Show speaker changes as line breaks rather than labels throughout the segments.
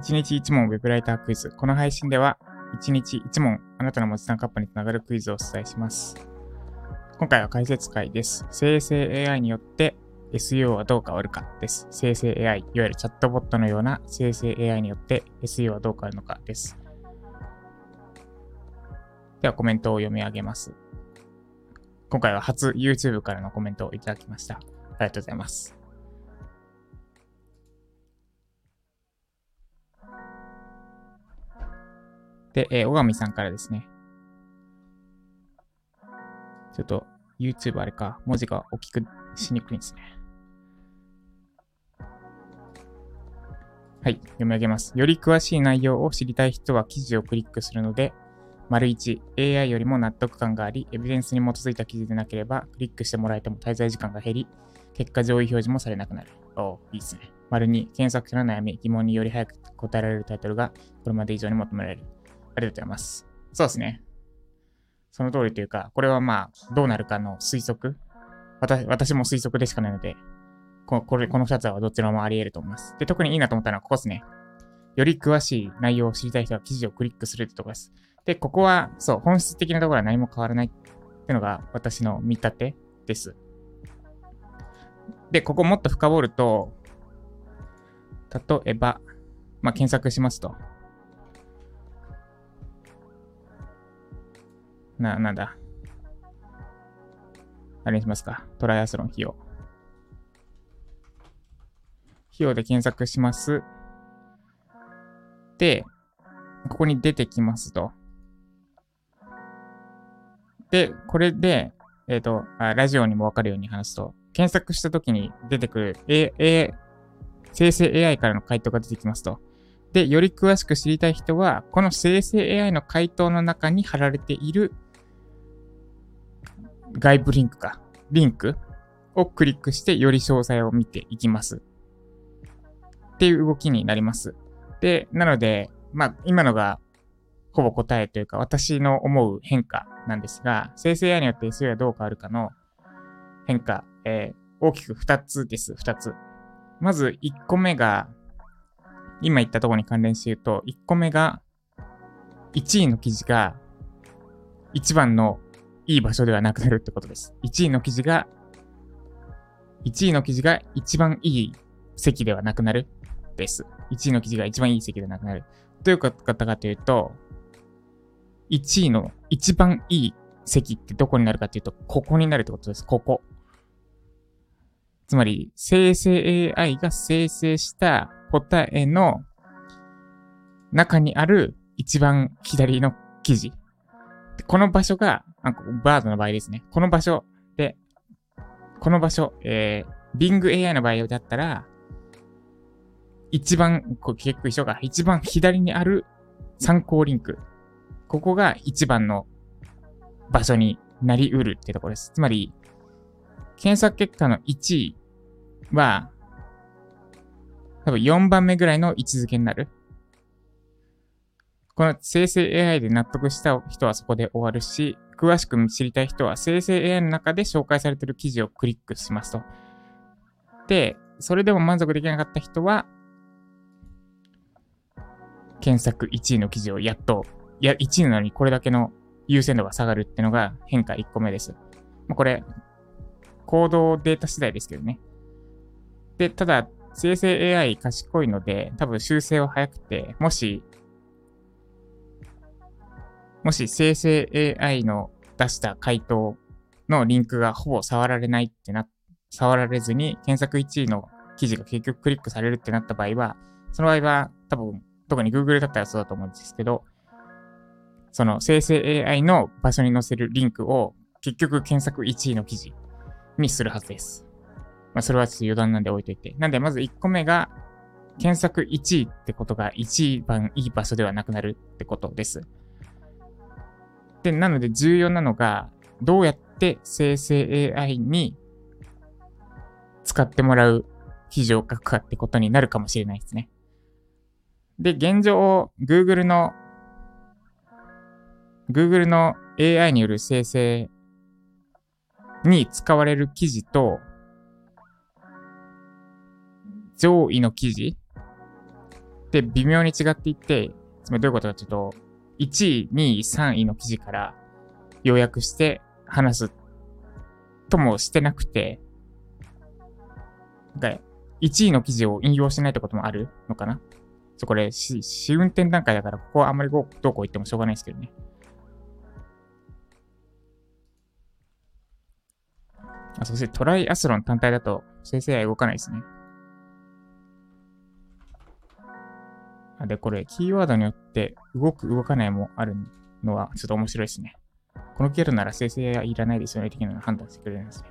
1日1問ウェブライタークイズ。この配信では、1日1問あなたの文字単カップにつながるクイズをお伝えします。今回は解説会です。生成 AI によって SEO はどう変わるかです。生成 AI、いわゆるチャットボットのような生成 AI によって SEO はどう変わるのかです。ではコメントを読み上げます。今回は初 YouTube からのコメントをいただきました。ありがとうございます。で、えー、小上さんからですね。ちょっと YouTube あれか、文字が大きくしにくいんですね。はい、読み上げます。より詳しい内容を知りたい人は記事をクリックするので、丸1、AI よりも納得感があり、エビデンスに基づいた記事でなければ、クリックしてもらえても滞在時間が減り、結果上位表示もされなくなる。おいいですね。丸2、検索者の悩み、疑問により早く答えられるタイトルが、これまで以上に求められる。ありがとうございます。そうですね。その通りというか、これはまあ、どうなるかの推測。私私も推測でしかないので、ここれこの2つはどちらもあり得ると思います。で、特にいいなと思ったのはここですね。より詳しい内容を知りたい人は記事をクリックするってとこです。で、ここは、そう、本質的なところは何も変わらないってのが私の見立てです。で、ここもっと深掘ると、例えば、まあ、検索しますと。な、なんだ？あれにしますか？トライアスロン費用。費用で検索します。で、ここに出てきますと。で、これで、えっ、ー、とあ、ラジオにもわかるように話すと、検索したときに出てくる、A、A、生成 AI からの回答が出てきますと。で、より詳しく知りたい人は、この生成 AI の回答の中に貼られている外部リンクか、リンクをクリックしてより詳細を見ていきます。っていう動きになります。で、なので、まあ、今のがほぼ答えというか、私の思う変化なんですが、生成 AI によって SEO がどう変わるかの変化、えー、大きく2つです、2つ。まず1個目が、今言ったところに関連して言うと、1個目が、1位の記事が、一番のいい場所ではなくなるってことです。1位の記事が、1位の記事が一番いい席ではなくなるです。1位の記事が一番いい席ではなくなる。どういうことかというと、1位の一番いい席ってどこになるかというと、ここになるってことです。ここ。つまり、生成 AI が生成した答えの中にある一番左の記事。この場所が、バードの場合ですね。この場所で、この場所、えー、Bing AI の場合だったら、一番、こ結局一緒か、一番左にある参考リンク。ここが一番の場所になり得るってところです。つまり、検索結果の1位は、多分4番目ぐらいの位置づけになる。この生成 AI で納得した人はそこで終わるし、詳しく知りたい人は生成 AI の中で紹介されている記事をクリックしますと。で、それでも満足できなかった人は、検索1位の記事をやっと、いや、1位なのにこれだけの優先度が下がるってのが変化1個目です。まあ、これ、行動データ次第ですけどね。で、ただ、生成 AI 賢いので、多分修正は早くて、もしもし生成 AI の出した回答のリンクがほぼ触られないってな、触られずに検索1位の記事が結局クリックされるってなった場合は、その場合は多分、特に Google だったらそうだと思うんですけど、その生成 AI の場所に載せるリンクを結局検索1位の記事にするはずです。まあ、それはちょっと余談なんで置いといて。なんで、まず1個目が、検索1位ってことが一番いい場所ではなくなるってことです。で、なので重要なのが、どうやって生成 AI に使ってもらう記事を書くかってことになるかもしれないですね。で、現状、Google の、Google の AI による生成に使われる記事と、上位の記事で微妙に違っていって、つまりどういうことかというと、1位、2位、3位の記事から要約して話すともしてなくて、1位の記事を引用しないってこともあるのかな？ちょ、これ、試運転段階だから、ここはあんまりどうこう言ってもしょうがないですけどね。あ、そしてトライアスロン単体だと生成 AI 動かないですね。あで、これ、キーワードによって動く、動かないもあるのはちょっと面白いですね。このキャラなら生成 AI いらないですよね、的なの判断してくれるんですね。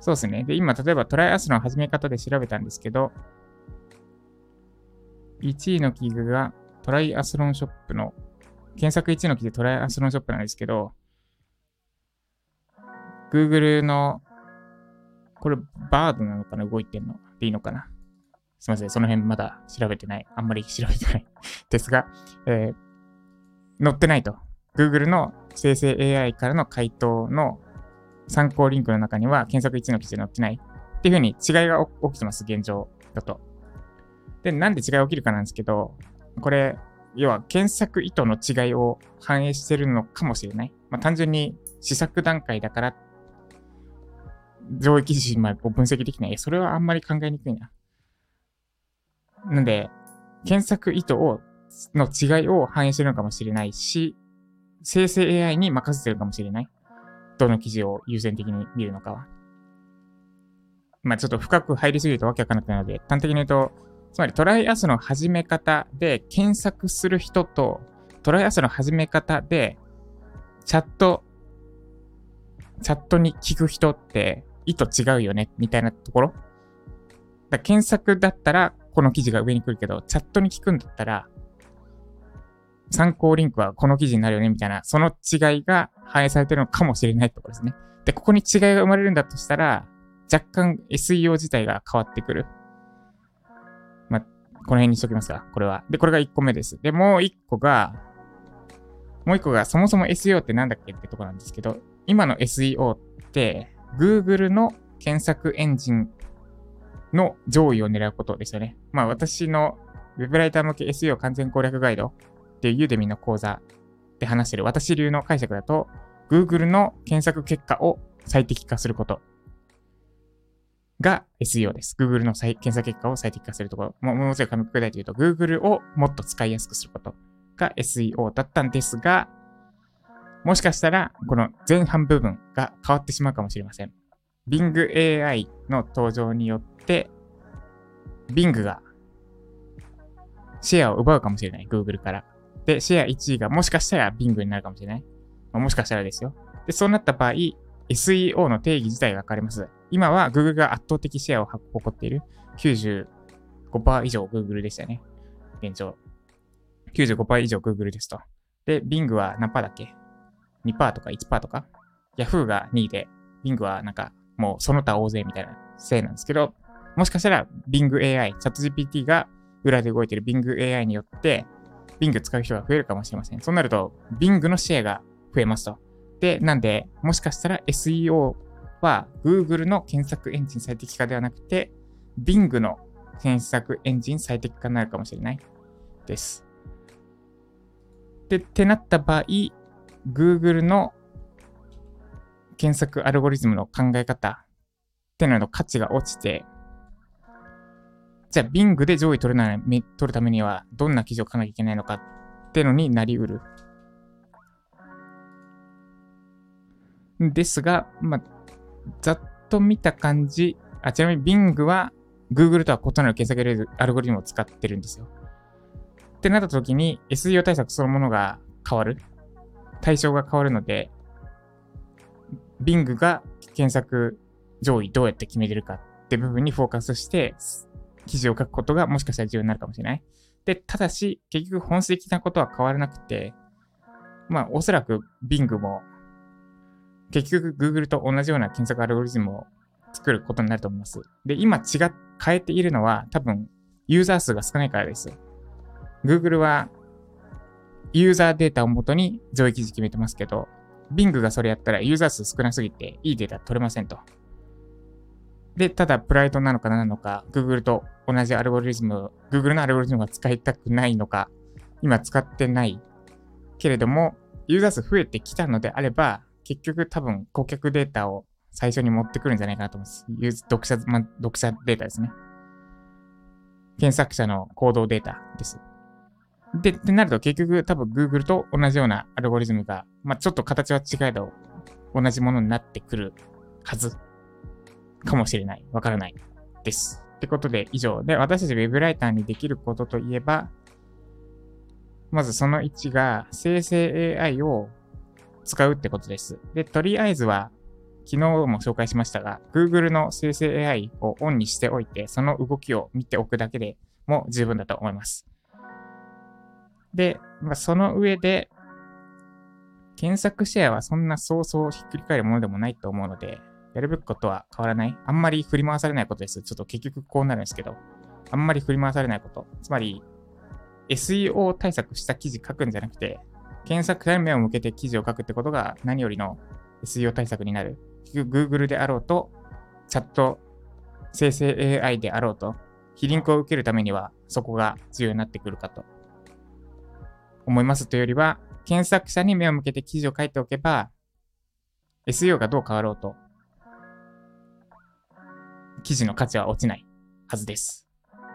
そうですね。で、今、例えばトライアスロン始め方で調べたんですけど、1位の記具がトライアスロンショップの、検索1位の記事トライアスロンショップなんですけど、Google の、これバードなのかな？動いてんの？でいいのかな？すいません。その辺まだ調べてない。あんまり調べてない ですが、えー、載ってないと。Google の生成 AI からの回答の参考リンクの中には検索1の記事載ってないっていうふうに違いが起きてます、現状だと。で、なんで違い起きるかなんですけど、これ、要は検索意図の違いを反映してるのかもしれない。まあ、単純に試作段階だから、上位記事ま分析できない。それはあんまり考えにくいな。なんで、検索意図を、の違いを反映してるのかもしれないし、生成 AI に任せてるかもしれない。どの記事を優先的に見るのかは。まあちょっと深く入りすぎるとわけわかんなくなるので、端的に言うと、つまりトライアスの始め方で検索する人と、トライアスの始め方で、チャット、チャットに聞く人って意図違うよね、みたいなところ。だ検索だったら、この記事が上に来るけど、チャットに聞くんだったら、参考リンクはこの記事になるよね、みたいな、その違いが反映されてるのかもしれないところですね。で、ここに違いが生まれるんだとしたら、若干 SEO 自体が変わってくる。この辺にしときますか。これは。で、これが1個目です。で、もう1個が、もう1個がそもそも SEO ってなんだっけ？ってとこなんですけど、今の SEO って、Google の検索エンジンの上位を狙うことですよね。まあ私の Web ライター向け SEO 完全攻略ガイドっていうユーデミの講座で話してる私流の解釈だと、Google の検索結果を最適化することが SEO です。Google の検索結果を最適化するところ。ももうちょい噛み砕いて言うと、Google をもっと使いやすくすることが SEO だったんですが、もしかしたら、この前半部分が変わってしまうかもしれません。Bing AI の登場によって、Bing がシェアを奪うかもしれない。Google から。で、シェア1位がもしかしたら Bing になるかもしれない。ま、もしかしたらですよ。で、そうなった場合、SEO の定義自体が分かります。今は Google が圧倒的シェアを誇っている95%以上 Google でしたね。現状。95%以上 Google ですと。で、Bing は何パーだっけ ?2% とか1%とか ?Yahoo が2位で、Bing はなんかもうその他大勢みたいなせいなんですけど、もしかしたら Bing AI、ChatGPT が裏で動いている Bing AI によって、Bing 使う人が増えるかもしれません。そうなると、Bing のシェアが増えますと。で、なんで、もしかしたら SEO は Google の検索エンジン最適化ではなくて、Bing の検索エンジン最適化になるかもしれないです。で、ってなった場合、Google の検索アルゴリズムの考え方っていうのの価値が落ちて、じゃあ Bing で上位取るなら、取るためにはどんな記事を書かなきゃいけないのかってのになりうる。ですが、まあ、ざっと見た感じ、あ、ちなみに Bing は Google とは異なる検索アルゴリズムを使ってるんですよ。ってなった時に SEO 対策そのものが変わる。対象が変わるので、Bing が検索上位どうやって決めてるかって部分にフォーカスして、記事を書くことがもしかしたら重要になるかもしれない。で、ただし、結局本質的なことは変わらなくて、まあ、おそらく Bing も、結局 Google と同じような検索アルゴリズムを作ることになると思います。で、今違っ、変えているのは多分、ユーザー数が少ないからです。Google はユーザーデータをもとに上位記事決めてますけど、Bing がそれやったらユーザー数少なすぎていいデータ取れませんと。で、ただプライドなのか何なのか、Google と同じアルゴリズム、Google のアルゴリズムが使いたくないのか、今使ってないけれども、ユーザー数増えてきたのであれば、結局多分顧客データを最初に持ってくるんじゃないかなと思います。読者、ま、読者データですね。検索者の行動データです。で、ってなると結局多分 Google と同じようなアルゴリズムが、まあ、ちょっと形は違えど、同じものになってくるはずかもしれない。わからないです。ってことで以上で、私たち Web ライターにできることといえば、まずその1が生成 AI を使うってことです。で、とりあえずは昨日も紹介しましたが、Google の生成 AI をオンにしておいて、その動きを見ておくだけでも十分だと思います。で、まあ、その上で、検索シェアはそんなそうそうひっくり返るものでもないと思うので、やるべきことは変わらない。あんまり振り回されないことです。ちょっと結局こうなるんですけど、あんまり振り回されないこと。つまり、SEO 対策した記事書くんじゃなくて、検索者に目を向けて記事を書くってことが何よりの SEO 対策になる。Google であろうと、チャット生成 AI であろうと、非リンクを受けるためにはそこが重要になってくるかと思いますというよりは、検索者に目を向けて記事を書いておけば、SEO がどう変わろうと、記事の価値は落ちないはずです。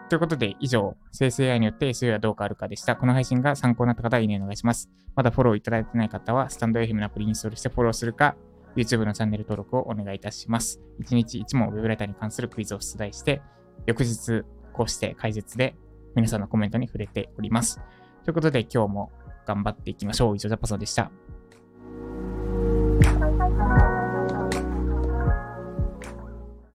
ということで、以上、生成 AI によって SEO はどう変わるかでした。この配信が参考になった方は、いいねお願いします。まだフォローいただいてない方は、スタンド FM のアプリインストールしてフォローするか、YouTube のチャンネル登録をお願いいたします。1日1問 Web ライターに関するクイズを出題して、翌日、こうして解説で皆さんのコメントに触れております。ということで、今日も頑張っていきましょう。以上、ジャパソンでした。